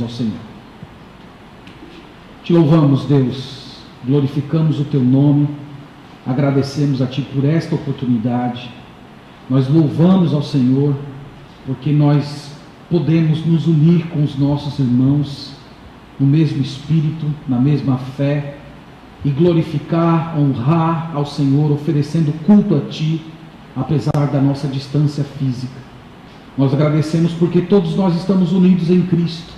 ao Senhor. Te louvamos, Deus, glorificamos o teu nome, agradecemos a Ti por esta oportunidade. Nós louvamos ao Senhor porque nós podemos nos unir com os nossos irmãos no mesmo espírito, na mesma fé e glorificar, honrar ao Senhor, oferecendo culto a Ti, apesar da nossa distância física. Nós agradecemos porque todos nós estamos unidos em Cristo,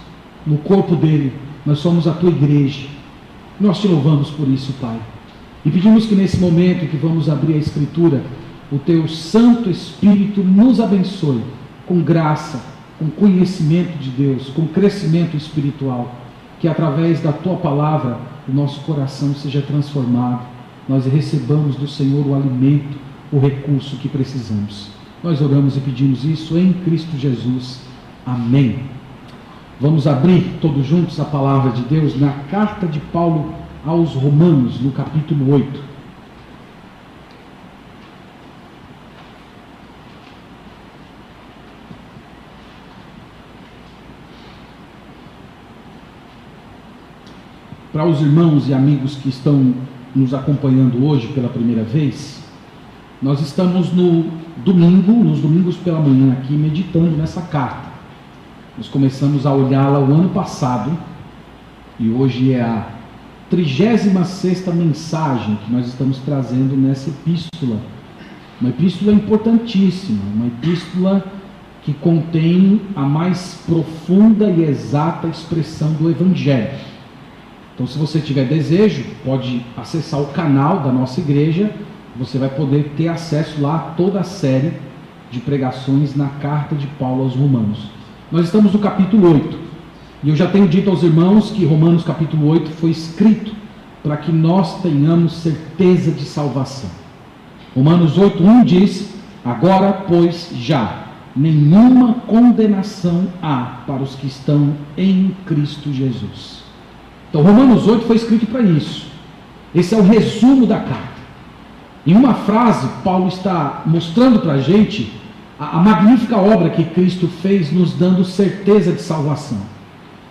no corpo dele, nós somos a Tua igreja. Nós te louvamos por isso, Pai. E pedimos que nesse momento que vamos abrir a Escritura, o Teu Santo Espírito nos abençoe com graça, com conhecimento de Deus, com crescimento espiritual, que através da Tua palavra o nosso coração seja transformado, nós recebamos do Senhor o alimento, o recurso que precisamos. Nós oramos e pedimos isso em Cristo Jesus. Amém. Vamos abrir todos juntos a palavra de Deus na carta de Paulo aos Romanos, no capítulo 8. Para os irmãos e amigos que estão nos acompanhando hoje pela primeira vez, nós estamos no domingo, nos domingos pela manhã aqui, meditando nessa carta. Nós começamos a olhá-la o ano passado e hoje é a 36 mensagem que nós estamos trazendo nessa epístola. Uma epístola importantíssima, uma epístola que contém a mais profunda e exata expressão do Evangelho. Então, se você tiver desejo, pode acessar o canal da nossa igreja, você vai poder ter acesso lá a toda a série de pregações na carta de Paulo aos Romanos. Nós estamos no capítulo 8. E eu já tenho dito aos irmãos que Romanos capítulo 8 foi escrito para que nós tenhamos certeza de salvação. Romanos 8:1 diz: Agora, pois, já nenhuma condenação há para os que estão em Cristo Jesus. Então, Romanos 8 foi escrito para isso. Esse é o resumo da carta. Em uma frase, Paulo está mostrando para a gente a, magnífica obra que Cristo fez, nos dando certeza de salvação.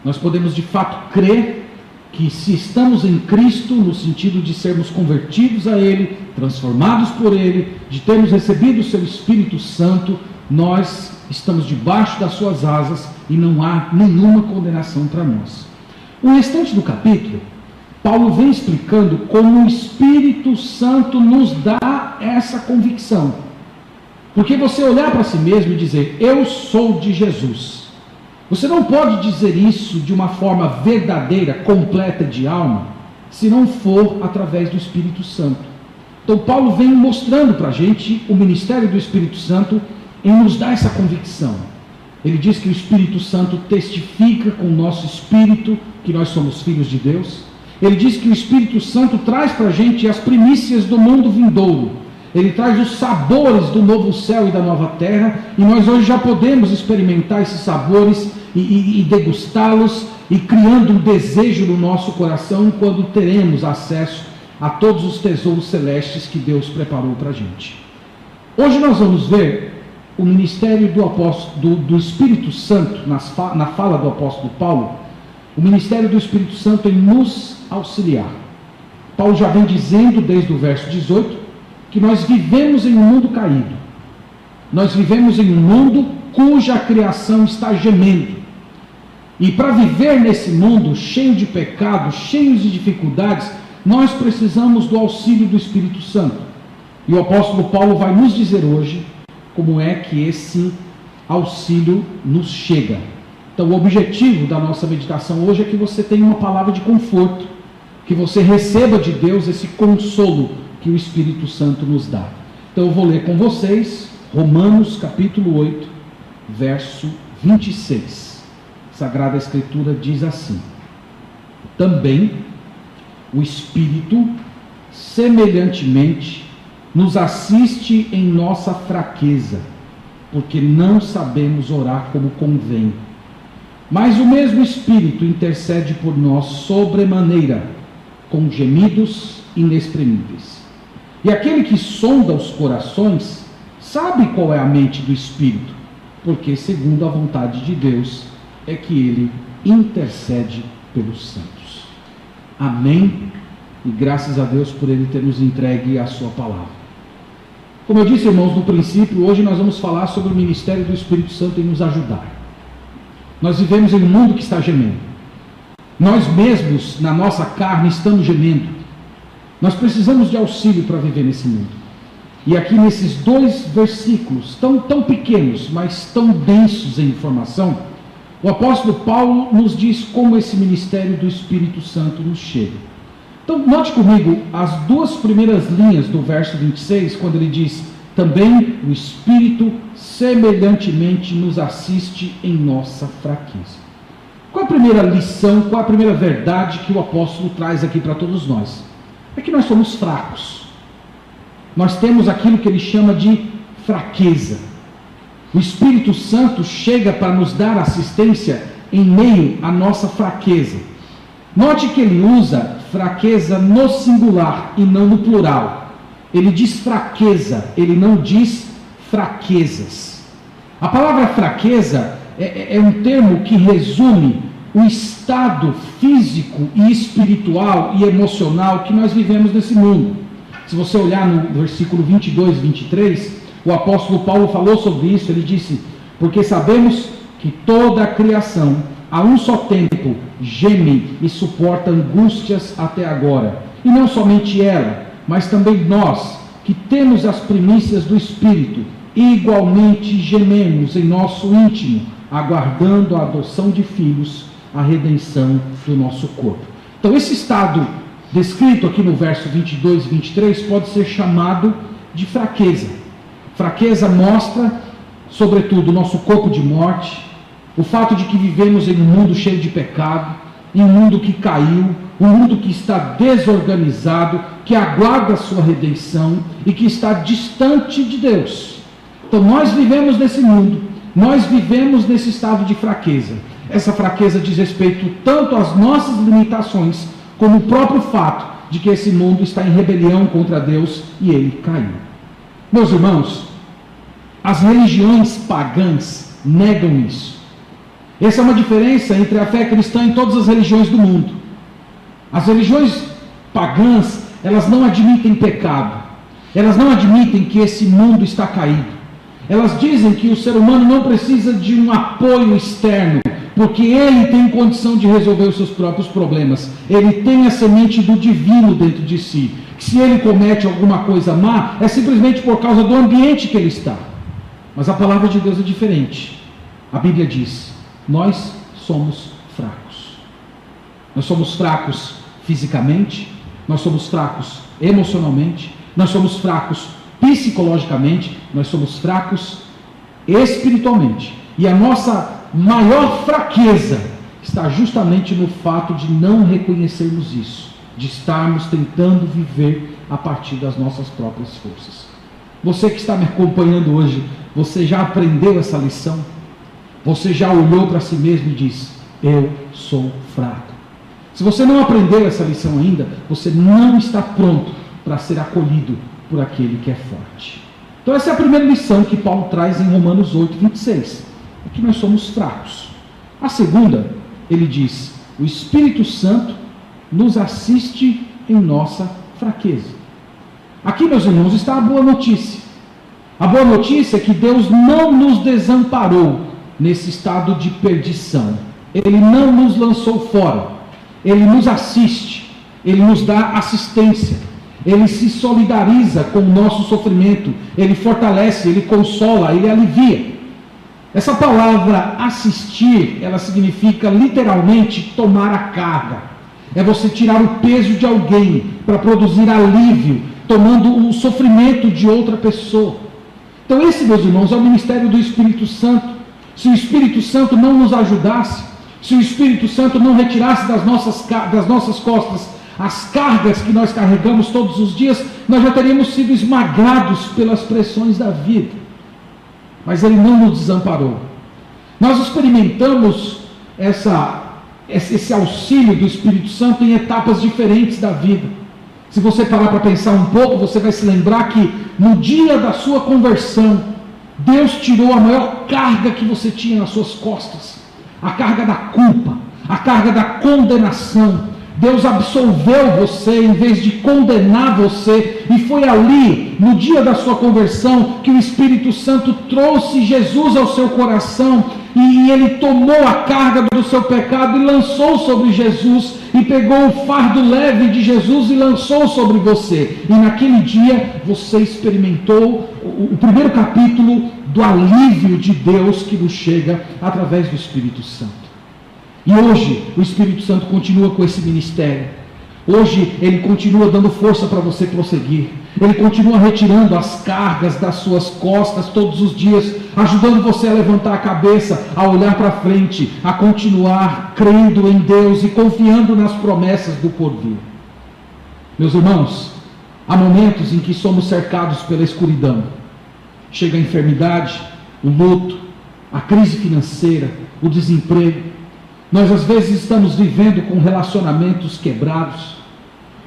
Nós podemos de fato crer que se estamos em Cristo, no sentido de sermos convertidos a Ele, transformados por Ele, de termos recebido o Seu Espírito Santo, nós estamos debaixo das Suas asas e não há nenhuma condenação para nós. O restante do capítulo, Paulo vem explicando como o Espírito Santo nos dá essa convicção. Porque você olhar para si mesmo e dizer, eu sou de Jesus. Você não pode dizer isso de uma forma verdadeira, completa de alma, se não for através do Espírito Santo. Então, Paulo vem mostrando para a gente o ministério do Espírito Santo em nos dar essa convicção. Ele diz que o Espírito Santo testifica com o nosso espírito que nós somos filhos de Deus. Ele diz que o Espírito Santo traz para a gente as primícias do mundo vindouro. Ele traz os sabores do novo céu e da nova terra. E nós hoje já podemos experimentar esses sabores e, e, e degustá-los e criando um desejo no nosso coração quando teremos acesso a todos os tesouros celestes que Deus preparou para a gente. Hoje nós vamos ver o ministério do, apóstolo, do, do Espírito Santo, nas, na fala do apóstolo Paulo, o ministério do Espírito Santo em nos auxiliar. Paulo já vem dizendo desde o verso 18 que nós vivemos em um mundo caído. Nós vivemos em um mundo cuja criação está gemendo. E para viver nesse mundo cheio de pecados, cheio de dificuldades, nós precisamos do auxílio do Espírito Santo. E o apóstolo Paulo vai nos dizer hoje como é que esse auxílio nos chega. Então, o objetivo da nossa meditação hoje é que você tenha uma palavra de conforto, que você receba de Deus esse consolo que o Espírito Santo nos dá. Então, eu vou ler com vocês Romanos capítulo 8, verso 26. Sagrada Escritura diz assim: Também o Espírito, semelhantemente, nos assiste em nossa fraqueza, porque não sabemos orar como convém. Mas o mesmo Espírito intercede por nós sobremaneira, com gemidos inexprimíveis. E aquele que sonda os corações sabe qual é a mente do Espírito, porque, segundo a vontade de Deus, é que ele intercede pelos santos. Amém? E graças a Deus por ele ter nos entregue a sua palavra. Como eu disse, irmãos, no princípio, hoje nós vamos falar sobre o ministério do Espírito Santo em nos ajudar. Nós vivemos em um mundo que está gemendo. Nós mesmos, na nossa carne, estamos gemendo. Nós precisamos de auxílio para viver nesse mundo. E aqui nesses dois versículos, tão, tão pequenos, mas tão densos em informação, o apóstolo Paulo nos diz como esse ministério do Espírito Santo nos chega. Então, note comigo as duas primeiras linhas do verso 26, quando ele diz: Também o Espírito semelhantemente nos assiste em nossa fraqueza. Qual a primeira lição, qual a primeira verdade que o apóstolo traz aqui para todos nós? É que nós somos fracos. Nós temos aquilo que ele chama de fraqueza. O Espírito Santo chega para nos dar assistência em meio à nossa fraqueza. Note que ele usa fraqueza no singular e não no plural. Ele diz fraqueza, ele não diz fraquezas. A palavra fraqueza é, é, é um termo que resume o estado físico e espiritual e emocional que nós vivemos nesse mundo. Se você olhar no versículo 22 e 23, o apóstolo Paulo falou sobre isso. Ele disse: Porque sabemos que toda a criação a um só tempo geme e suporta angústias até agora. E não somente ela, mas também nós, que temos as primícias do Espírito, igualmente gememos em nosso íntimo, aguardando a adoção de filhos, a redenção do nosso corpo. Então, esse estado descrito aqui no verso 22 e 23 pode ser chamado de fraqueza. Fraqueza mostra, sobretudo, o nosso corpo de morte, o fato de que vivemos em um mundo cheio de pecado, em um mundo que caiu, um mundo que está desorganizado, que aguarda a sua redenção e que está distante de Deus. Então nós vivemos nesse mundo, nós vivemos nesse estado de fraqueza. Essa fraqueza diz respeito tanto às nossas limitações, como o próprio fato de que esse mundo está em rebelião contra Deus e ele caiu. Meus irmãos, as religiões pagãs negam isso. Essa é uma diferença entre a fé cristã e todas as religiões do mundo. As religiões pagãs, elas não admitem pecado. Elas não admitem que esse mundo está caído. Elas dizem que o ser humano não precisa de um apoio externo, porque ele tem condição de resolver os seus próprios problemas. Ele tem a semente do divino dentro de si. Se ele comete alguma coisa má, é simplesmente por causa do ambiente que ele está. Mas a palavra de Deus é diferente. A Bíblia diz: nós somos fracos. Nós somos fracos fisicamente, nós somos fracos emocionalmente, nós somos fracos psicologicamente, nós somos fracos espiritualmente. E a nossa maior fraqueza está justamente no fato de não reconhecermos isso, de estarmos tentando viver a partir das nossas próprias forças. Você que está me acompanhando hoje, você já aprendeu essa lição? Você já olhou para si mesmo e disse: Eu sou fraco. Se você não aprendeu essa lição ainda, você não está pronto para ser acolhido por aquele que é forte. Então, essa é a primeira lição que Paulo traz em Romanos 8, 26. É que nós somos fracos. A segunda, ele diz: O Espírito Santo nos assiste em nossa fraqueza. Aqui, meus irmãos, está a boa notícia. A boa notícia é que Deus não nos desamparou nesse estado de perdição. Ele não nos lançou fora, ele nos assiste, ele nos dá assistência, ele se solidariza com o nosso sofrimento, ele fortalece, ele consola, ele alivia. Essa palavra assistir, ela significa literalmente tomar a carga. É você tirar o peso de alguém para produzir alívio, tomando o sofrimento de outra pessoa. Então, esse, meus irmãos, é o ministério do Espírito Santo. Se o Espírito Santo não nos ajudasse, se o Espírito Santo não retirasse das nossas, das nossas costas as cargas que nós carregamos todos os dias, nós já teríamos sido esmagados pelas pressões da vida. Mas Ele não nos desamparou. Nós experimentamos essa, esse auxílio do Espírito Santo em etapas diferentes da vida. Se você parar para pensar um pouco, você vai se lembrar que no dia da sua conversão, Deus tirou a maior carga que você tinha nas suas costas. a carga da culpa, a carga da condenação. Deus absolveu você em vez de condenar você, e foi ali, no dia da sua conversão, que o Espírito Santo trouxe Jesus ao seu coração e ele tomou a carga do seu pecado e lançou sobre Jesus, e pegou o fardo leve de Jesus e lançou sobre você. E naquele dia você experimentou o, primeiro capítulo do alívio de Deus que nos chega através do Espírito Santo. E hoje o Espírito Santo continua com esse ministério. Hoje ele continua dando força para você prosseguir. Ele continua retirando as cargas das suas costas todos os dias, ajudando você a levantar a cabeça, a olhar para frente, a continuar crendo em Deus e confiando nas promessas do porvir. Meus irmãos, há momentos em que somos cercados pela escuridão. Chega a enfermidade, o luto, a crise financeira, o desemprego nós às vezes estamos vivendo com relacionamentos quebrados.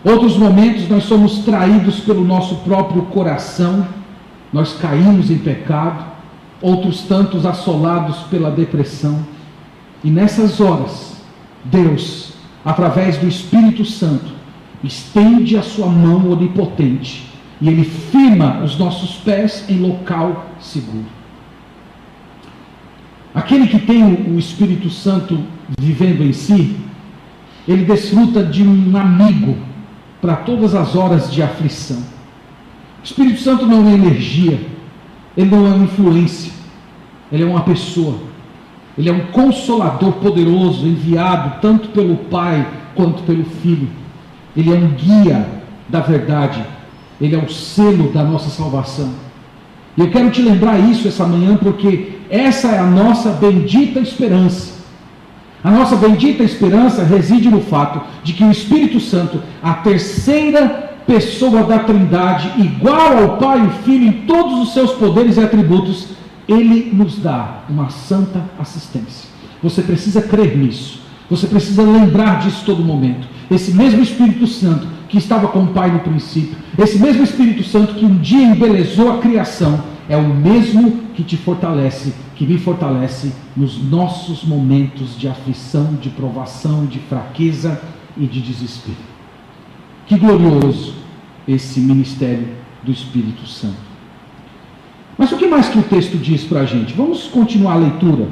Outros momentos nós somos traídos pelo nosso próprio coração. Nós caímos em pecado. Outros tantos assolados pela depressão. E nessas horas, Deus, através do Espírito Santo, estende a sua mão onipotente e ele firma os nossos pés em local seguro. Aquele que tem o Espírito Santo vivendo em si, ele desfruta de um amigo para todas as horas de aflição. O Espírito Santo não é energia, ele não é uma influência, ele é uma pessoa. Ele é um consolador poderoso enviado tanto pelo Pai quanto pelo Filho. Ele é um guia da verdade. Ele é o selo da nossa salvação. E eu quero te lembrar isso essa manhã porque essa é a nossa bendita esperança. A nossa bendita esperança reside no fato de que o Espírito Santo, a terceira pessoa da Trindade, igual ao Pai e Filho em todos os seus poderes e atributos, ele nos dá uma santa assistência. Você precisa crer nisso. Você precisa lembrar disso todo momento. Esse mesmo Espírito Santo que estava com o Pai no princípio, esse mesmo Espírito Santo que um dia embelezou a criação, é o mesmo que te fortalece, que me fortalece nos nossos momentos de aflição, de provação, de fraqueza e de desespero. Que glorioso esse ministério do Espírito Santo. Mas o que mais que o texto diz para a gente? Vamos continuar a leitura.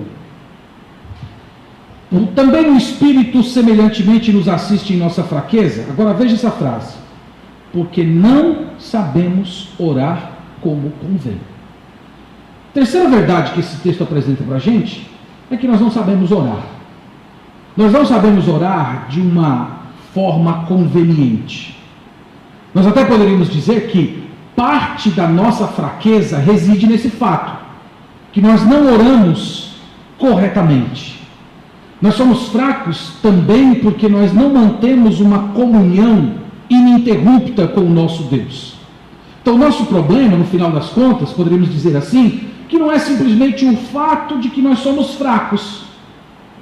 Também o Espírito semelhantemente nos assiste em nossa fraqueza. Agora veja essa frase. Porque não sabemos orar como convém. Terceira verdade que esse texto apresenta para a gente é que nós não sabemos orar. Nós não sabemos orar de uma forma conveniente. Nós até poderíamos dizer que parte da nossa fraqueza reside nesse fato, que nós não oramos corretamente. Nós somos fracos também porque nós não mantemos uma comunhão ininterrupta com o nosso Deus. Então, nosso problema, no final das contas, poderíamos dizer assim, que não é simplesmente o fato de que nós somos fracos,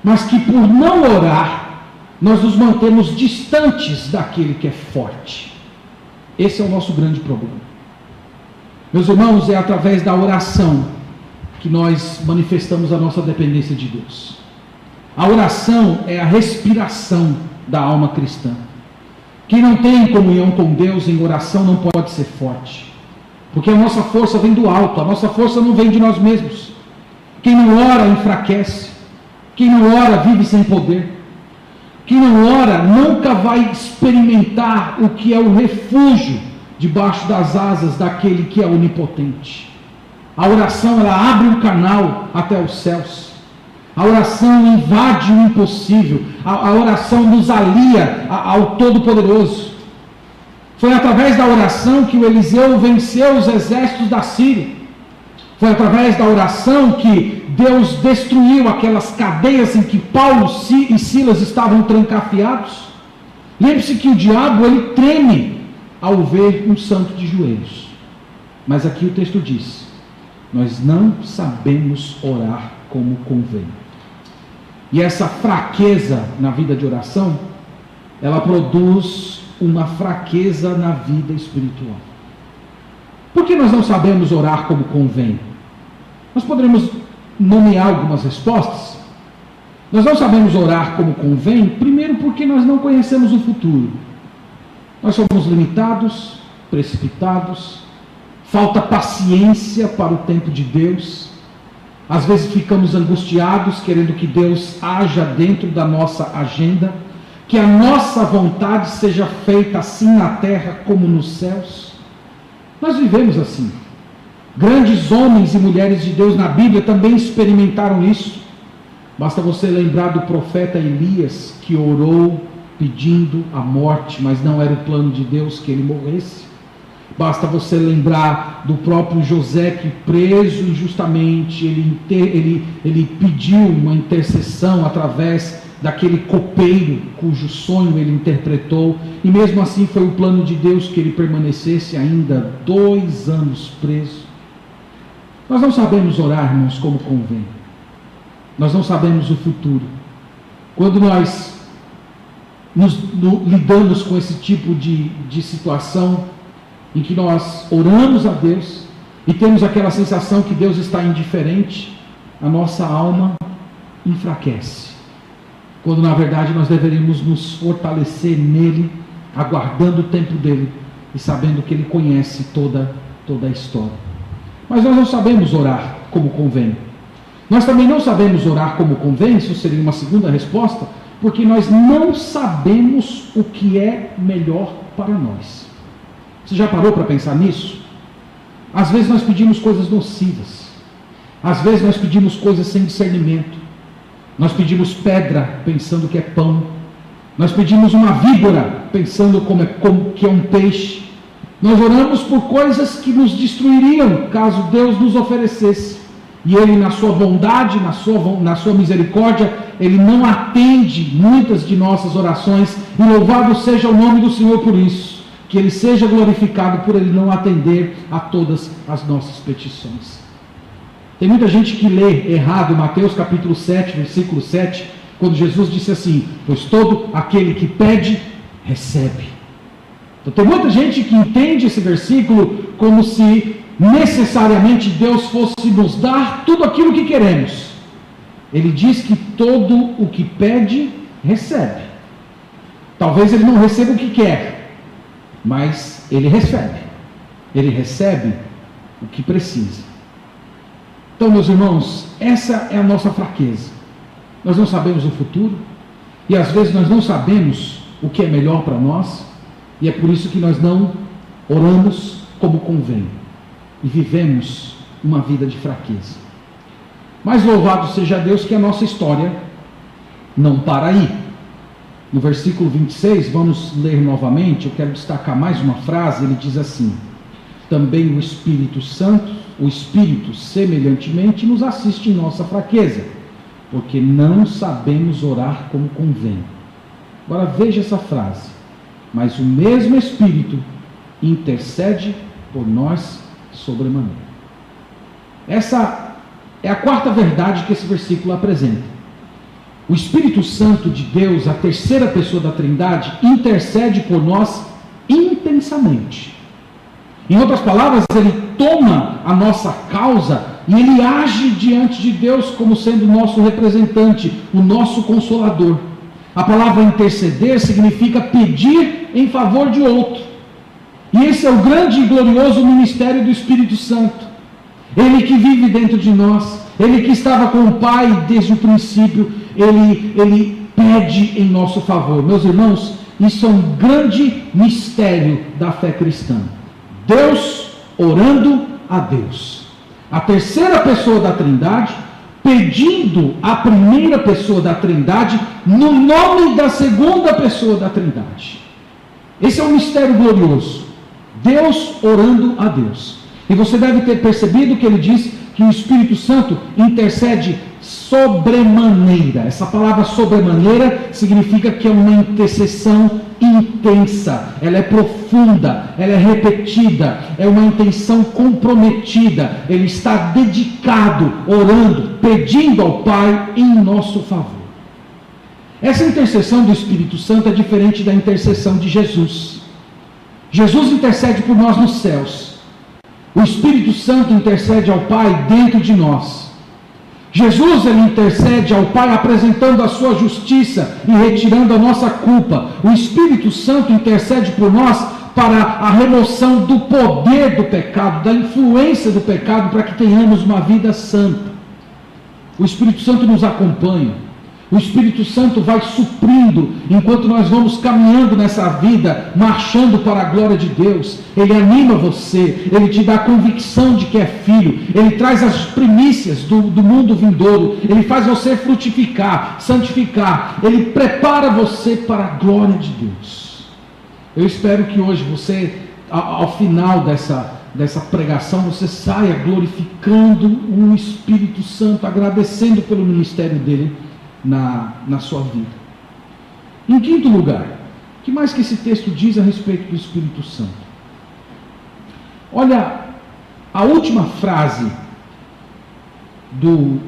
mas que por não orar, nós nos mantemos distantes daquele que é forte. Esse é o nosso grande problema. Meus irmãos, é através da oração que nós manifestamos a nossa dependência de Deus. A oração é a respiração da alma cristã. Quem não tem comunhão com Deus em oração não pode ser forte. Porque a nossa força vem do alto, a nossa força não vem de nós mesmos. Quem não ora enfraquece. Quem não ora vive sem poder. Quem não ora nunca vai experimentar o que é o refúgio debaixo das asas daquele que é onipotente. A oração ela abre um canal até os céus. A oração invade o impossível. A, a oração nos alia ao Todo-Poderoso. Foi através da oração que o Eliseu venceu os exércitos da Síria. Foi através da oração que Deus destruiu aquelas cadeias em que Paulo e Silas estavam trancafiados. Lembre-se que o diabo ele treme ao ver um santo de joelhos. Mas aqui o texto diz: Nós não sabemos orar como convém. E essa fraqueza na vida de oração, ela produz uma fraqueza na vida espiritual. Por que nós não sabemos orar como convém? Nós poderíamos nomear algumas respostas. Nós não sabemos orar como convém, primeiro porque nós não conhecemos o futuro. Nós somos limitados, precipitados, falta paciência para o tempo de Deus. Às vezes ficamos angustiados, querendo que Deus haja dentro da nossa agenda, que a nossa vontade seja feita assim na terra como nos céus. Nós vivemos assim. Grandes homens e mulheres de Deus na Bíblia também experimentaram isso. Basta você lembrar do profeta Elias, que orou pedindo a morte, mas não era o plano de Deus que ele morresse. Basta você lembrar do próprio José que, preso injustamente, ele, ele, ele pediu uma intercessão através daquele copeiro cujo sonho ele interpretou, e mesmo assim foi o plano de Deus que ele permanecesse ainda dois anos preso. Nós não sabemos orar, irmãos, como convém. Nós não sabemos o futuro. Quando nós nos, no, lidamos com esse tipo de, de situação, em que nós oramos a Deus e temos aquela sensação que Deus está indiferente, a nossa alma enfraquece. Quando na verdade nós deveríamos nos fortalecer nele, aguardando o tempo dele e sabendo que ele conhece toda, toda a história. Mas nós não sabemos orar como convém. Nós também não sabemos orar como convém, isso seria uma segunda resposta, porque nós não sabemos o que é melhor para nós. Você já parou para pensar nisso? Às vezes nós pedimos coisas nocivas. Às vezes nós pedimos coisas sem discernimento. Nós pedimos pedra pensando que é pão. Nós pedimos uma víbora pensando como é, como, que é um peixe. Nós oramos por coisas que nos destruiriam caso Deus nos oferecesse. E Ele, na sua bondade, na sua, na sua misericórdia, Ele não atende muitas de nossas orações. E louvado seja o nome do Senhor por isso que Ele seja glorificado por Ele não atender a todas as nossas petições. Tem muita gente que lê errado Mateus capítulo 7, versículo 7, quando Jesus disse assim: Pois todo aquele que pede, recebe. Então tem muita gente que entende esse versículo como se necessariamente Deus fosse nos dar tudo aquilo que queremos. Ele diz que todo o que pede, recebe. Talvez ele não receba o que quer, mas ele recebe. Ele recebe o que precisa. Então, meus irmãos, essa é a nossa fraqueza. Nós não sabemos o futuro e às vezes nós não sabemos o que é melhor para nós, e é por isso que nós não oramos como convém e vivemos uma vida de fraqueza. Mas louvado seja Deus que a nossa história não para aí. No versículo 26, vamos ler novamente, eu quero destacar mais uma frase, ele diz assim: Também o Espírito Santo, o Espírito semelhantemente nos assiste em nossa fraqueza, porque não sabemos orar como convém. Agora veja essa frase. Mas o mesmo Espírito intercede por nós sobremaneira. Essa é a quarta verdade que esse versículo apresenta. O Espírito Santo de Deus, a terceira pessoa da Trindade, intercede por nós intensamente. Em outras palavras, ele toma a nossa causa e ele age diante de Deus como sendo o nosso representante, o nosso consolador. A palavra interceder significa pedir em favor de outro. E esse é o grande e glorioso ministério do Espírito Santo. Ele que vive dentro de nós, ele que estava com o Pai desde o princípio, ele, ele pede em nosso favor. Meus irmãos, isso é um grande mistério da fé cristã. Deus orando a Deus. A terceira pessoa da Trindade pedindo a primeira pessoa da Trindade no nome da segunda pessoa da Trindade. Esse é um mistério glorioso. Deus orando a Deus. E você deve ter percebido que ele diz que o Espírito Santo intercede sobremaneira. Essa palavra sobremaneira significa que é uma intercessão intensa, ela é profunda, ela é repetida, é uma intenção comprometida. Ele está dedicado, orando, pedindo ao Pai em nosso favor. Essa intercessão do Espírito Santo é diferente da intercessão de Jesus. Jesus intercede por nós nos céus. O Espírito Santo intercede ao Pai dentro de nós. Jesus ele intercede ao Pai apresentando a sua justiça e retirando a nossa culpa. O Espírito Santo intercede por nós para a remoção do poder do pecado, da influência do pecado, para que tenhamos uma vida santa. O Espírito Santo nos acompanha. O Espírito Santo vai suprindo enquanto nós vamos caminhando nessa vida, marchando para a glória de Deus. Ele anima você, ele te dá a convicção de que é filho, ele traz as primícias do, do mundo vindouro, ele faz você frutificar, santificar, ele prepara você para a glória de Deus. Eu espero que hoje você, ao, ao final dessa, dessa pregação, você saia glorificando o Espírito Santo, agradecendo pelo ministério dele na, na sua vida. Em quinto lugar, o que mais que esse texto diz a respeito do Espírito Santo? Olha, a última frase do,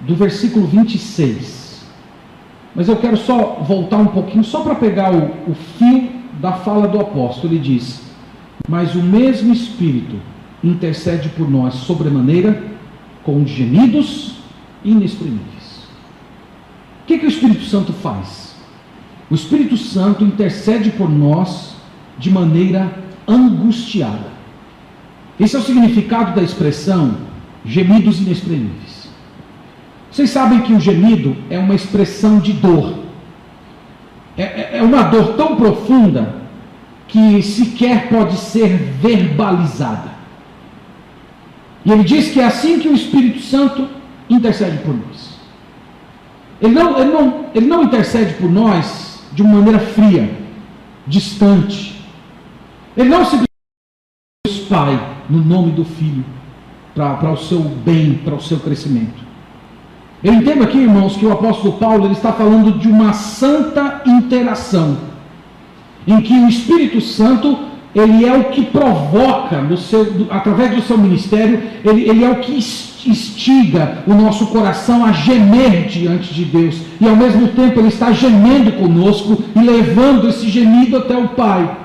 do versículo 26. Mas eu quero só voltar um pouquinho, só para pegar o, o fio da fala do apóstolo. Ele diz: Mas o mesmo Espírito intercede por nós sobremaneira com gemidos inexprimíveis. O que, que o Espírito Santo faz? O Espírito Santo intercede por nós de maneira angustiada. Esse é o significado da expressão gemidos inexprimíveis. Vocês sabem que o gemido é uma expressão de dor. É, é, é uma dor tão profunda que sequer pode ser verbalizada. E ele diz que é assim que o Espírito Santo intercede por nós. Ele não, ele, não, ele não intercede por nós de uma maneira fria, distante. Ele não simplesmente diz Pai, no nome do Filho, para o seu bem, para o seu crescimento. Eu entendo aqui, irmãos, que o apóstolo Paulo ele está falando de uma santa interação, em que o Espírito Santo ele é o que provoca, seu, através do seu ministério, ele, ele é o que instiga o nosso coração a gemer diante de Deus. E ao mesmo tempo ele está gemendo conosco e levando esse gemido até o Pai.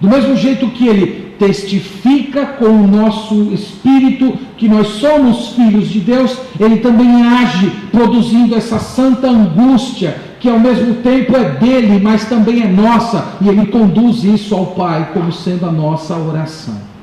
Do mesmo jeito que ele testifica com o nosso espírito que nós somos filhos de Deus, ele também age produzindo essa santa angústia que ao mesmo tempo é dele, mas também é nossa, e ele conduz isso ao Pai como sendo a nossa oração.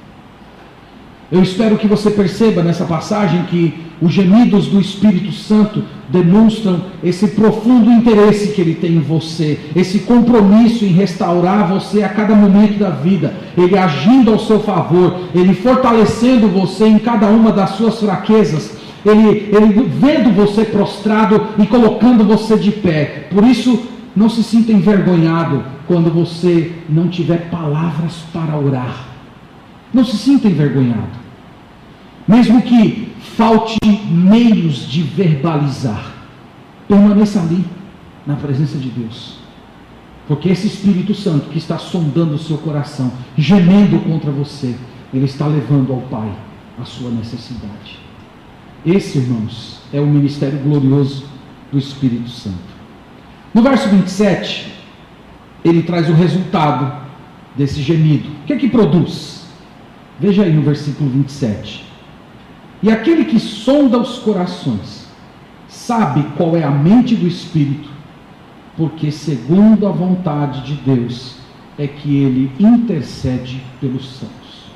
Eu espero que você perceba nessa passagem que os gemidos do Espírito Santo demonstram esse profundo interesse que ele tem em você, esse compromisso em restaurar você a cada momento da vida, ele agindo ao seu favor, ele fortalecendo você em cada uma das suas fraquezas, ele, ele vendo você prostrado e colocando você de pé. Por isso, não se sinta envergonhado quando você não tiver palavras para orar. Não se sinta envergonhado. Mesmo que falte meios de verbalizar, permaneça ali, na presença de Deus. Porque esse Espírito Santo que está sondando o seu coração, gemendo contra você, ele está levando ao Pai a sua necessidade. Esse, irmãos, é o ministério glorioso do Espírito Santo. No verso 27, ele traz o resultado desse gemido. O que é que produz? Veja aí no versículo 27. E aquele que sonda os corações sabe qual é a mente do Espírito, porque segundo a vontade de Deus é que ele intercede pelos santos.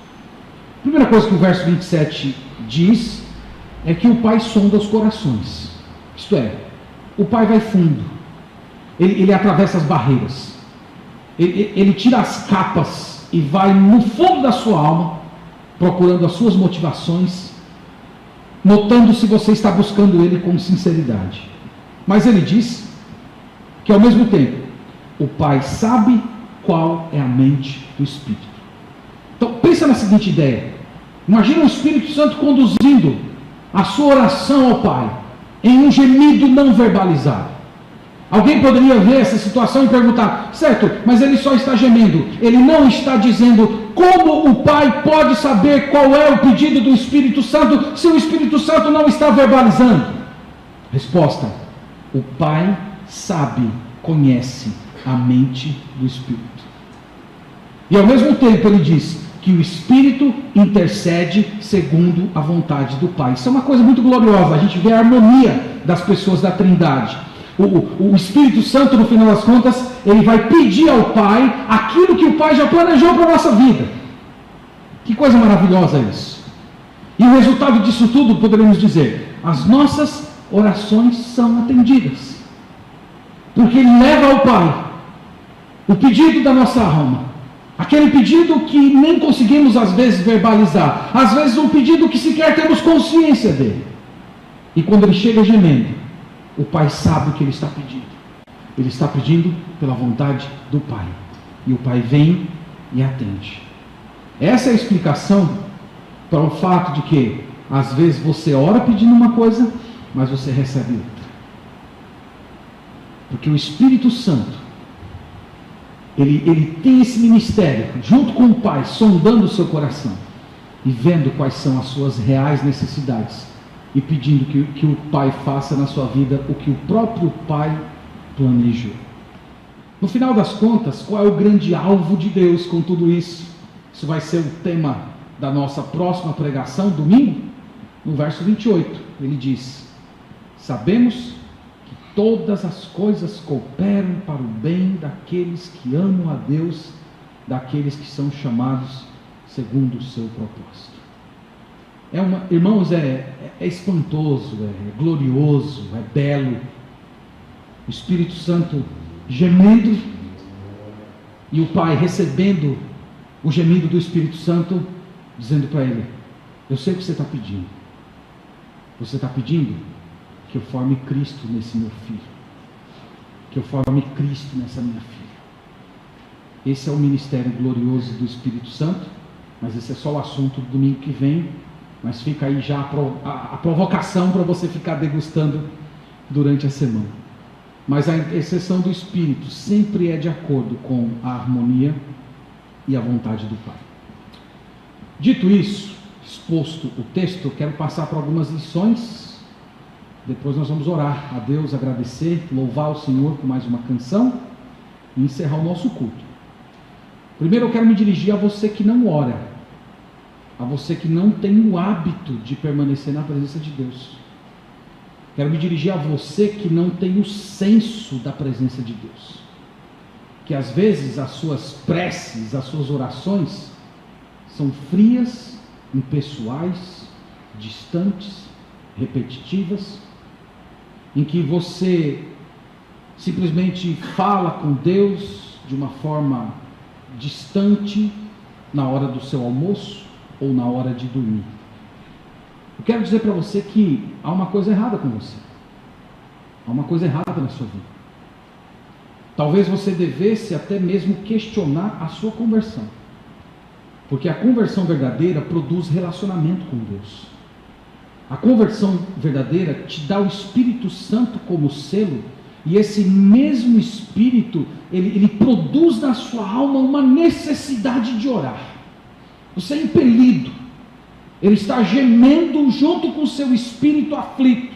A primeira coisa que o verso 27 diz é que o Pai sonda os corações. Isto é, o Pai vai fundo, ele, ele atravessa as barreiras, ele, ele tira as capas e vai no fundo da sua alma, procurando as suas motivações notando se você está buscando Ele com sinceridade. Mas ele diz que ao mesmo tempo, o Pai sabe qual é a mente do Espírito. Então pensa na seguinte ideia. Imagina o Espírito Santo conduzindo a sua oração ao Pai em um gemido não verbalizado. Alguém poderia ver essa situação e perguntar: certo, mas ele só está gemendo, ele não está dizendo como o Pai pode saber qual é o pedido do Espírito Santo se o Espírito Santo não está verbalizando? Resposta: o Pai sabe, conhece a mente do Espírito. E ao mesmo tempo ele diz que o Espírito intercede segundo a vontade do Pai. Isso é uma coisa muito gloriosa. A gente vê a harmonia das pessoas da Trindade. O, o, Espírito Santo, no final das contas, ele vai pedir ao Pai aquilo que o Pai já planejou para a nossa vida. Que coisa maravilhosa isso. E o resultado disso tudo, poderíamos dizer, as nossas orações são atendidas. Porque ele leva ao Pai o pedido da nossa alma. Aquele pedido que nem conseguimos às vezes verbalizar, às vezes um pedido que sequer temos consciência dele. E quando ele chega gemendo, o pai sabe o que ele está pedindo. Ele está pedindo pela vontade do pai. E o pai vem e atende. Essa é a explicação para o fato de que às vezes você ora pedindo uma coisa, mas você recebe outra. Porque o Espírito Santo ele, ele tem esse ministério, junto com o Pai, sondando o seu coração e vendo quais são as suas reais necessidades e pedindo que, que o Pai faça na sua vida o que o próprio Pai planejou. No final das contas, qual é o grande alvo de Deus com tudo isso? Isso vai ser o tema da nossa próxima pregação, domingo, no verso 28. Ele diz: Sabemos todas as coisas cooperam para o bem daqueles que amam a Deus, daqueles que são chamados segundo o seu propósito. É uma, irmãos, é, é, é espantoso, é glorioso, é belo. O Espírito Santo gemendo e o Pai recebendo o gemido do Espírito Santo, dizendo para ele: Eu sei o que você está pedindo. Você está pedindo que eu forme Cristo nesse meu filho. Que eu forme Cristo nessa minha filha. Esse é o ministério glorioso do Espírito Santo, mas esse é só o assunto do domingo que vem. Mas fica aí já a, a, a provocação para você ficar degustando durante a semana. Mas a exceção do Espírito sempre é de acordo com a harmonia e a vontade do Pai. Dito isso, exposto o texto, quero passar por algumas lições depois nós vamos orar a Deus, agradecer, louvar o Senhor com mais uma canção e encerrar o nosso culto. Primeiro eu quero me dirigir a você que não ora, a você que não tem o hábito de permanecer na presença de Deus. Quero me dirigir a você que não tem o senso da presença de Deus. Que às vezes as suas preces, as suas orações são frias, impessoais, distantes, repetitivas em que você simplesmente fala com Deus de uma forma distante na hora do seu almoço ou na hora de dormir. Eu quero dizer para você que há uma coisa errada com você. Há uma coisa errada na sua vida. Talvez você devesse até mesmo questionar a sua conversão. Porque a conversão verdadeira produz relacionamento com Deus. A conversão verdadeira te dá o Espírito Santo como selo, e esse mesmo Espírito, ele, ele produz na sua alma uma necessidade de orar. Você é impelido, ele está gemendo junto com o seu espírito aflito,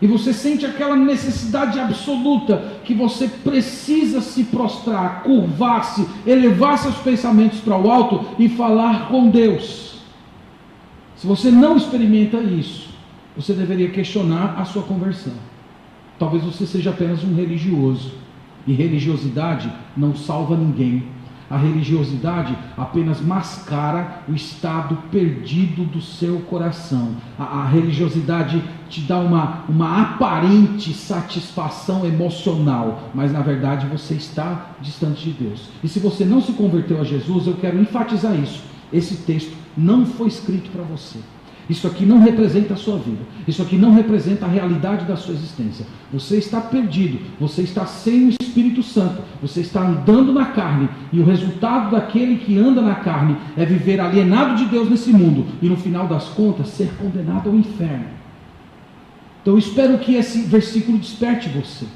e você sente aquela necessidade absoluta que você precisa se prostrar, curvar-se, elevar seus pensamentos para o alto e falar com Deus. Se você não experimenta isso, você deveria questionar a sua conversão. Talvez você seja apenas um religioso. E religiosidade não salva ninguém. A religiosidade apenas mascara o estado perdido do seu coração. A, a, religiosidade te dá uma, uma aparente satisfação emocional, mas na verdade você está distante de Deus. E se você não se converteu a Jesus, eu quero enfatizar isso. Esse texto não foi escrito para você. Isso aqui não representa a sua vida. Isso aqui não representa a realidade da sua existência. Você está perdido. Você está sem Espírito Santo. Você está andando na carne. E o resultado daquele que anda na carne é viver alienado de Deus nesse mundo. E no final das contas, ser condenado ao inferno. Então eu espero que esse versículo desperte você.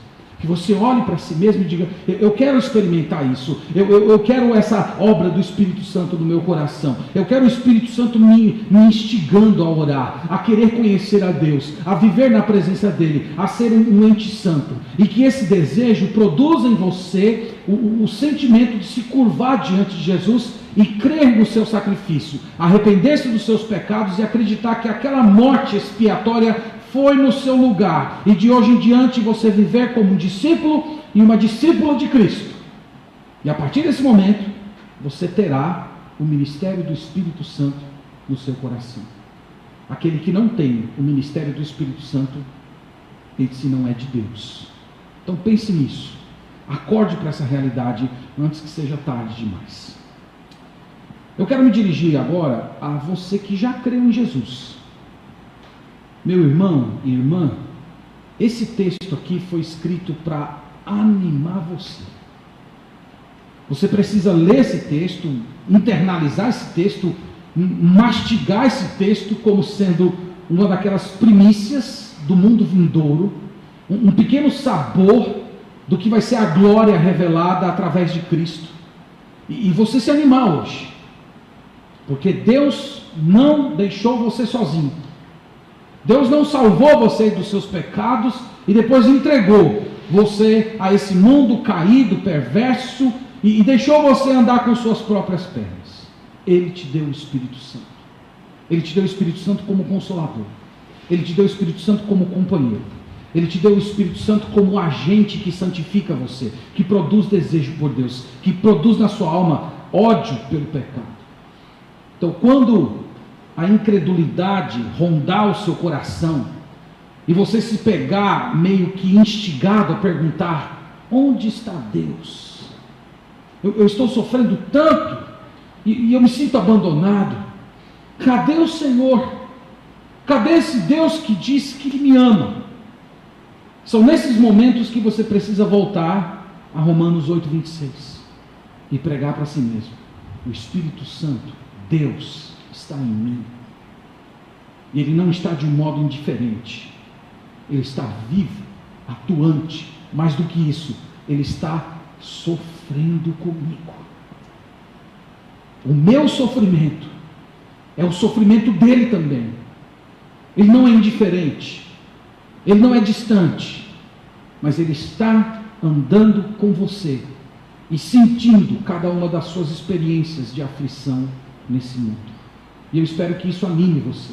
Que você olhe para si mesmo e diga: Eu quero experimentar isso. Eu, eu, eu, quero essa obra do Espírito Santo no meu coração. Eu quero o Espírito Santo me, me instigando a orar, a querer conhecer a Deus, a viver na presença dEle, a ser um, ente santo. E que esse desejo produza em você o, o sentimento de se curvar diante de Jesus e crer no seu sacrifício, arrepender-se dos seus pecados e acreditar que aquela morte expiatória foi no seu lugar e de hoje em diante você viver como um discípulo e uma discípula de Cristo. E a partir desse momento, você terá o ministério do Espírito Santo no seu coração. Aquele que não tem o ministério do Espírito Santo, esse não é de Deus. Então pense nisso. Acorde para essa realidade antes que seja tarde demais. Eu quero me dirigir agora a você que já creu em Jesus. Meu irmão e irmã, esse texto aqui foi escrito para animar você. Você precisa ler esse texto, internalizar esse texto, mastigar esse texto como sendo uma daquelas primícias do mundo vindouro, um pequeno sabor do que vai ser a glória revelada através de Cristo. E você se animar hoje, porque Deus não deixou você sozinho. Deus não salvou você dos seus pecados e depois entregou você a esse mundo caído, perverso e, e deixou você andar com suas próprias pernas. Ele te deu o Espírito Santo. Ele te deu o Espírito Santo como consolador. Ele te deu o Espírito Santo como companheiro. Ele te deu o Espírito Santo como agente que santifica você, que produz desejo por Deus, que produz na sua alma ódio pelo pecado. Então, quando a incredulidade rondar o seu coração e você se pegar meio que instigado a perguntar: onde está Deus? Eu, eu estou sofrendo tanto e, e eu me sinto abandonado. Cadê o Senhor? Cadê esse Deus que diz que me ama? São nesses momentos que você precisa voltar a Romanos 8, 26 e pregar para si mesmo: o Espírito Santo, Deus, está em mim. Ele não está de um modo indiferente. Ele está vivo, atuante. Mais do que isso, ele está sofrendo comigo. O meu sofrimento é o sofrimento dele também. Ele não é indiferente. Ele não é distante. Mas ele está andando com você e sentindo cada uma das suas experiências de aflição nesse mundo. E eu espero que isso anime você,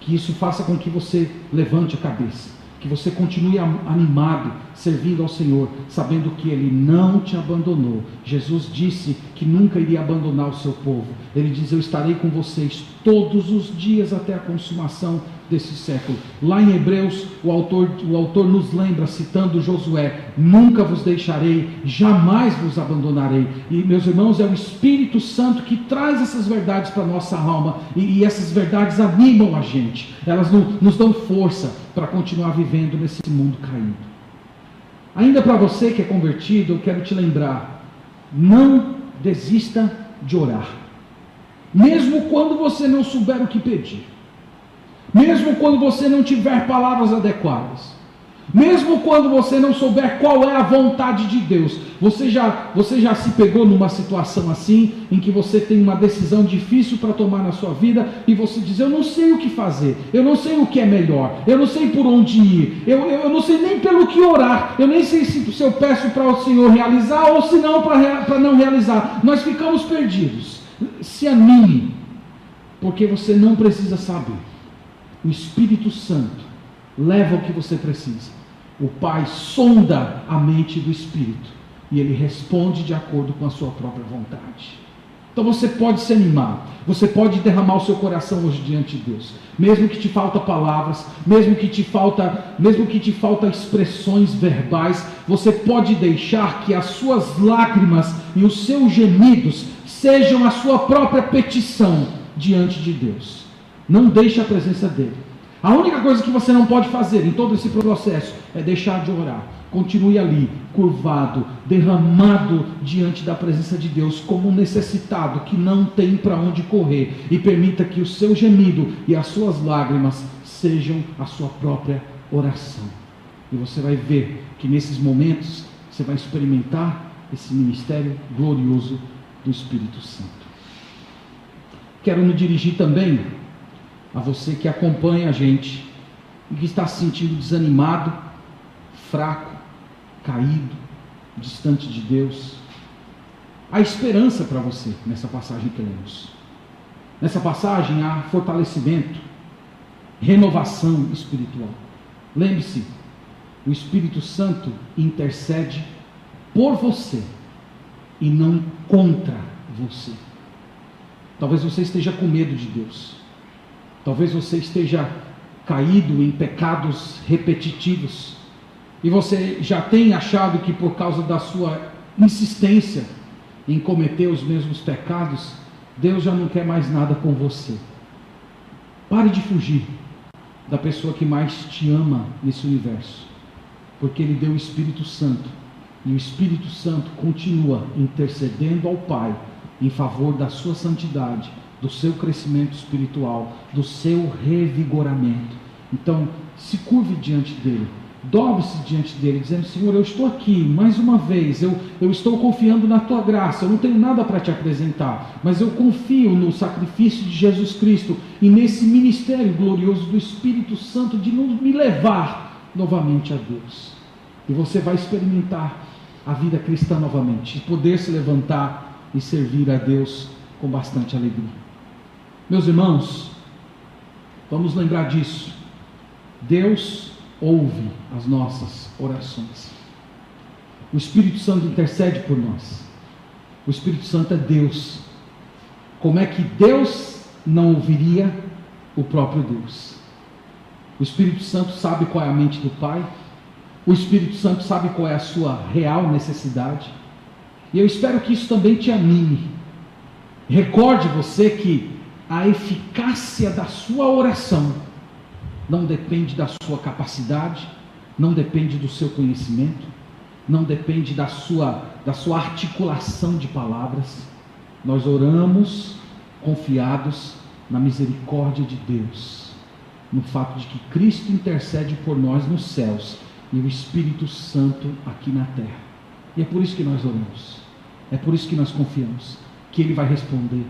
que isso faça com que você levante a cabeça, que você continue animado, servindo ao Senhor, sabendo que Ele não te abandonou. Jesus disse que nunca iria abandonar o seu povo. Ele diz: Eu estarei com vocês todos os dias até a consumação desse século. Lá em Hebreus, o autor, o autor nos lembra, citando Josué: Nunca vos deixarei, jamais vos abandonarei. E, meus irmãos, é o Espírito Santo que traz essas verdades para a nossa alma, e, e, essas verdades animam a gente, elas no, nos dão força para continuar vivendo nesse mundo caído. Ainda para você que é convertido, eu quero te lembrar: não desista de orar, mesmo quando você não souber o que pedir. Mesmo quando você não tiver palavras adequadas. Mesmo quando você não souber qual é a vontade de Deus, você já, você já se pegou numa situação assim, em que você tem uma decisão difícil para tomar na sua vida e você diz: Eu não sei o que fazer, eu não sei o que é melhor, eu não sei por onde ir, eu, eu, eu não sei nem pelo que orar, eu nem sei se, se eu peço para o Senhor realizar ou se não para não realizar. Nós ficamos perdidos. Se anime, porque você não precisa saber o Espírito Santo leva o que você precisa. O Pai sonda a mente do Espírito e ele responde de acordo com a sua própria vontade. Então você pode se animar, você pode derramar o seu coração hoje diante de Deus, mesmo que te falta palavras, mesmo que te falta, mesmo que te falta expressões verbais, você pode deixar que as suas lágrimas e os seus gemidos sejam a sua própria petição diante de Deus. Não deixe a presença dele. A única coisa que você não pode fazer em todo esse processo é deixar de orar. Continue ali, curvado, derramado diante da presença de Deus, como um necessitado que não tem para onde correr. E permita que o seu gemido e as suas lágrimas sejam a sua própria oração. E você vai ver que nesses momentos você vai experimentar esse ministério glorioso do Espírito Santo. Quero me dirigir também a você que acompanha a gente e que está se sentindo desanimado, fraco, caído, distante de Deus. Há esperança para você nessa passagem que lemos. Nessa passagem há fortalecimento, renovação espiritual. Lembre-se, o Espírito Santo intercede por você e não contra você. Talvez você esteja com medo de Deus. Talvez você esteja caído em pecados repetitivos. E você já tem achado que por causa da sua insistência em cometer os mesmos pecados, Deus já não quer mais nada com você. Pare de fugir da pessoa que mais te ama nesse universo, porque Ele deu o Espírito Santo e o Espírito Santo continua intercedendo ao Pai em favor da sua santidade, do seu crescimento espiritual, do seu revigoramento. Então, se curve diante dele, dobre-se diante dele, dizendo: Senhor, eu estou aqui mais uma vez, eu, eu estou confiando na tua graça, eu não tenho nada para te apresentar, mas eu confio no sacrifício de Jesus Cristo e nesse ministério glorioso do Espírito Santo de me levar novamente a Deus. E você vai experimentar a vida cristã novamente, poder se levantar e servir a Deus com bastante alegria. Meus irmãos, vamos lembrar disso. Deus ouve as nossas orações. O Espírito Santo intercede por nós. O Espírito Santo é Deus. Como é que Deus não ouviria o próprio Deus? O Espírito Santo sabe qual é a mente do Pai, o Espírito Santo sabe qual é a sua real necessidade. E eu espero que isso também te anime. Recorde você que a eficácia da sua oração não depende da sua capacidade, não depende do seu conhecimento, não depende da sua, da sua articulação de palavras. Nós oramos confiados na misericórdia de Deus, no fato de que Cristo intercede por nós nos céus e o Espírito Santo aqui na terra. E é por isso que nós oramos. É por isso que nós confiamos que Ele vai responder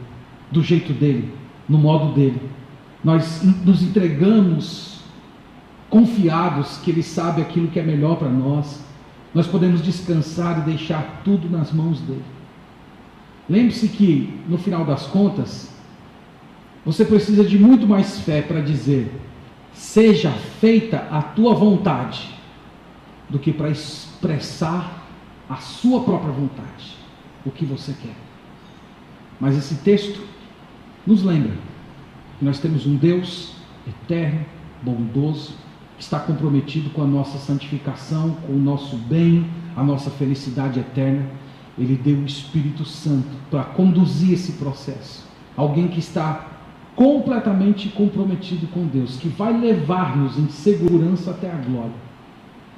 do jeito dele, no modo dele. Nós nos entregamos confiados que Ele sabe aquilo que é melhor para nós. Nós podemos descansar e deixar tudo nas mãos dele. Lembre-se que, no final das contas, você precisa de muito mais fé para dizer: seja feita a tua vontade do que para expressar a sua própria vontade, o que você quer. Mas esse texto nos lembra que nós temos um Deus eterno, bondoso, que está comprometido com a nossa santificação, com o nosso bem, a nossa felicidade eterna. Ele deu o Espírito Santo para conduzir esse processo. Alguém que está completamente comprometido com Deus, que vai levar-nos em segurança até a glória.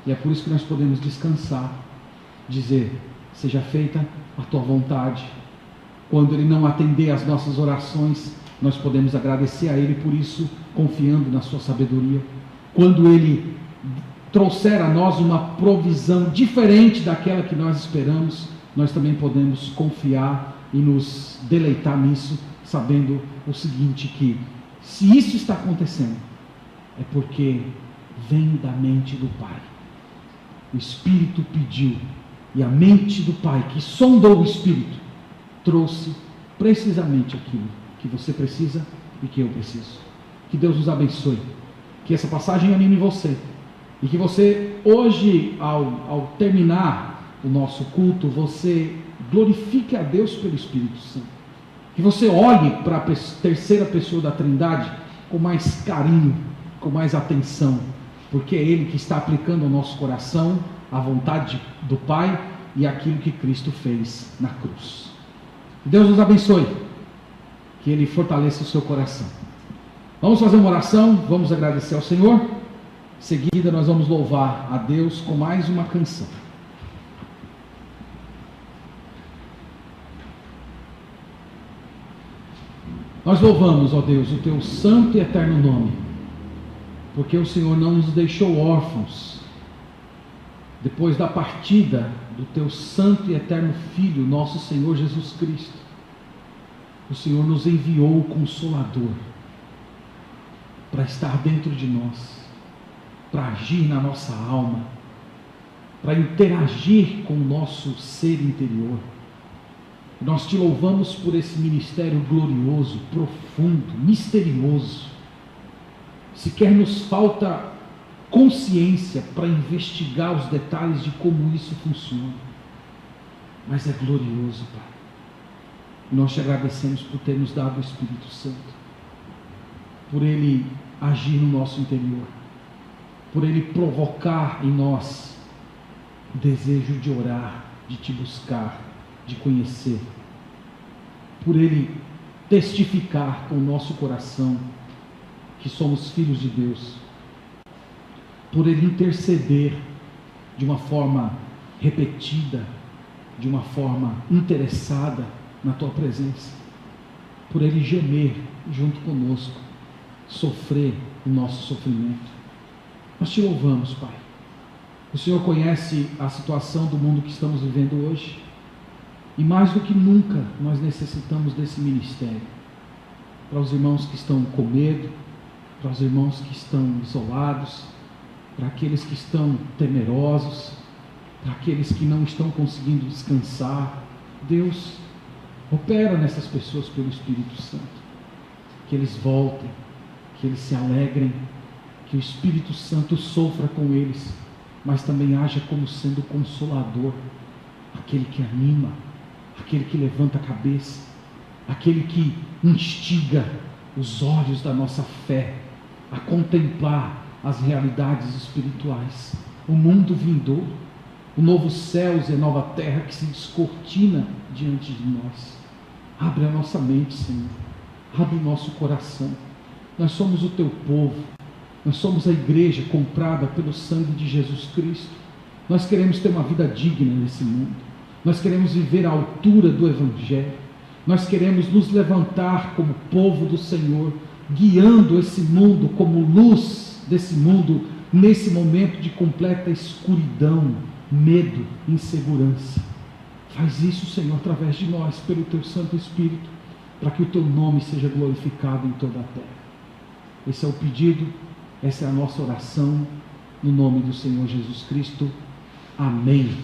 E é por isso que nós podemos descansar, dizer: seja feita a tua vontade. Quando Ele não atender às nossas orações, nós podemos agradecer a Ele por isso, confiando na Sua sabedoria. Quando Ele trouxer a nós uma provisão diferente daquela que nós esperamos, nós também podemos confiar e nos deleitar nisso, sabendo o seguinte: que se isso está acontecendo, é porque vem da mente do Pai o Espírito pediu, e a mente do Pai, que sondou o Espírito, trouxe precisamente aquilo que você precisa e que eu preciso. Que Deus nos abençoe, que essa passagem anime você, e que você, hoje, ao, ao terminar o nosso culto, você glorifique a Deus pelo Espírito Santo. Que você olhe para a terceira pessoa da Trindade com mais carinho, com mais atenção porque é Ele que está aplicando ao nosso coração a vontade do Pai e aquilo que Cristo fez na cruz. Deus nos abençoe, que Ele fortaleça o seu coração. Vamos fazer uma oração, vamos agradecer ao Senhor. Em seguida, nós vamos louvar a Deus com mais uma canção. Nós louvamos, ó Deus, o teu santo e eterno nome porque o Senhor não nos deixou órfãos, depois da partida do teu santo e eterno Filho, nosso Senhor Jesus Cristo, o Senhor nos enviou o Consolador para estar dentro de nós, para agir na nossa alma, para interagir com o nosso ser interior. Nós te louvamos por esse ministério glorioso, profundo, misterioso. Sequer nos falta consciência para investigar os detalhes de como isso funciona. Mas é glorioso, Pai. Nós te agradecemos por ter nos dado o Espírito Santo, por ele agir no nosso interior, por ele provocar em nós o desejo de orar, de te buscar, de conhecer, por ele testificar com o nosso coração que somos filhos de Deus, por ele interceder de uma forma repetida, de uma forma interessada na tua presença, por ele gemer junto conosco, sofrer o nosso sofrimento. Nós te louvamos, Pai. O Senhor conhece a situação do mundo que estamos vivendo hoje. E mais do que nunca, nós necessitamos desse ministério. Para os irmãos que estão com medo, para os irmãos que estão isolados, para aqueles que estão temerosos, para aqueles que não estão conseguindo descansar. Deus, opera nessas pessoas pelo Espírito Santo. Que eles voltem, que eles se alegrem, que o Espírito Santo sofra com eles, mas também haja como sendo consolador, aquele que anima, aquele que levanta a cabeça, aquele que instiga os olhos da nossa fé a contemplar as realidades espirituais, o mundo vindouro, o novo céus e a nova terra que se descortina diante de nós. Abre a nossa mente, Senhor. Abre o nosso coração. Nós somos o teu povo. Nós somos a igreja comprada pelo sangue de Jesus Cristo. Nós queremos ter uma vida digna nesse mundo. Nós queremos viver à altura do Evangelho. Nós queremos nos levantar como povo do Senhor, guiando esse mundo como luz desse mundo nesse momento de completa escuridão, medo, insegurança. Faz isso, Senhor, através de nós, pelo teu Santo Espírito, para que o teu nome seja glorificado em toda a terra. Esse é o pedido, essa é a nossa oração, no nome do Senhor Jesus Cristo. Amém.